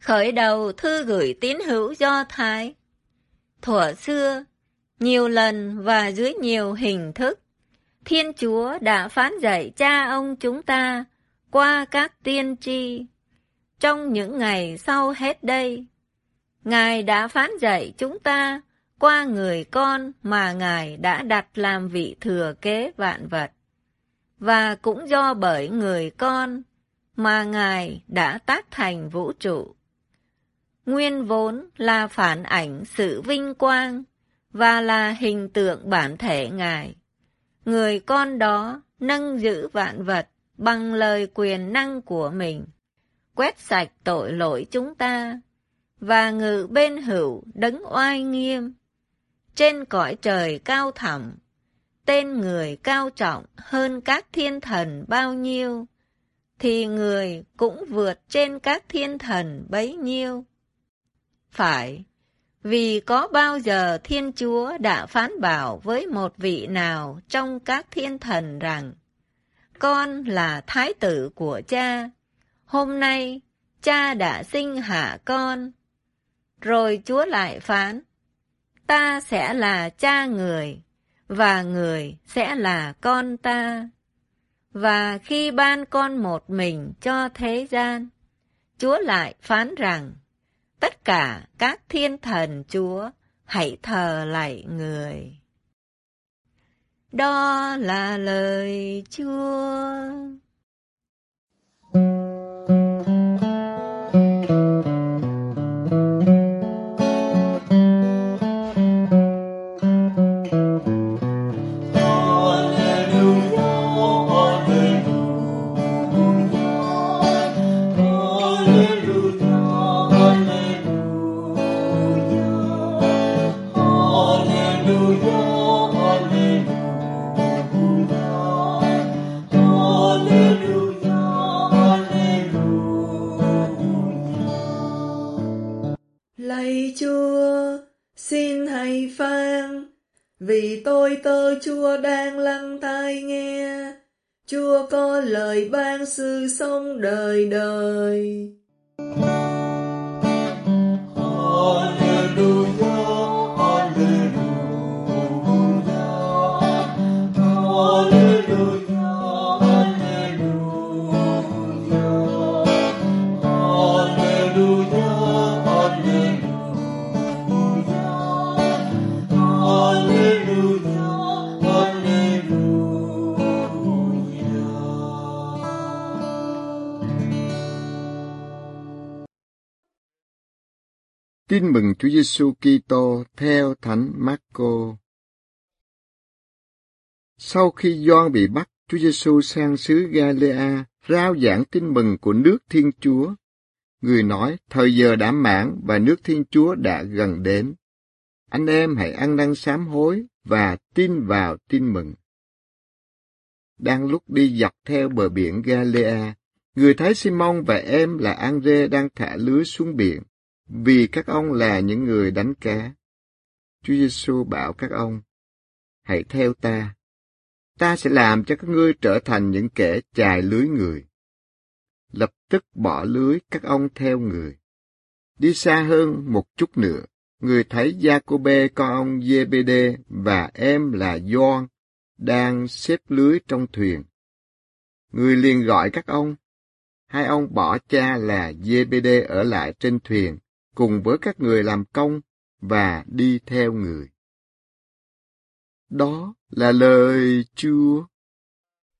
khởi đầu thư gửi tín hữu Do Thái. Thuở xưa, nhiều lần và dưới nhiều hình thức, Thiên Chúa đã phán dạy cha ông chúng ta qua các tiên tri. Trong những ngày sau hết đây, Ngài đã phán dạy chúng ta qua người con mà Ngài đã đặt làm vị thừa kế vạn vật. Và cũng do bởi người con mà Ngài đã tác thành vũ trụ. Nguyên vốn là phản ảnh sự vinh quang và là hình tượng bản thể Ngài. Người con đó nâng giữ vạn vật bằng lời quyền năng của mình, quét sạch tội lỗi chúng ta, và ngự bên hữu đấng oai nghiêm. Trên cõi trời cao thẳm, tên người cao trọng hơn các thiên thần bao nhiêu, thì người cũng vượt trên các thiên thần bấy nhiêu. Phải, vì có bao giờ Thiên Chúa đã phán bảo với một vị nào trong các thiên thần rằng, con là thái tử của cha, hôm nay cha đã sinh hạ con. Rồi Chúa lại phán, ta sẽ là cha người, và người sẽ là con ta. Và khi ban con một mình cho thế gian, Chúa lại phán rằng, tất cả các thiên thần Chúa hãy thờ lạy người. Đó là lời Chúa. Vì tôi tơ Chúa đang lắng tai nghe, Chúa có lời ban sự sống đời đời. Tin mừng Chúa Giêsu Kitô theo Thánh Marco. Sau khi Gioan bị bắt, Chúa Giêsu sang xứ Galilea rao giảng tin mừng của nước Thiên Chúa. Người nói, thời giờ đã mãn và nước Thiên Chúa đã gần đến. Anh em hãy ăn năn sám hối và tin vào tin mừng. Đang lúc đi dọc theo bờ biển Galilea, người thấy Simon và em là Andre đang thả lưới xuống biển vì các ông là những người đánh cá. Chúa Giêsu bảo các ông, hãy theo ta. Ta sẽ làm cho các ngươi trở thành những kẻ chài lưới người. Lập tức bỏ lưới các ông theo người. Đi xa hơn một chút nữa, người thấy Giacôbê con ông Giê-bê-đê và em là Gioan đang xếp lưới trong thuyền. Người liền gọi các ông. Hai ông bỏ cha là Giê-bê-đê ở lại trên thuyền cùng với các người làm công và đi theo người. Đó là lời Chúa.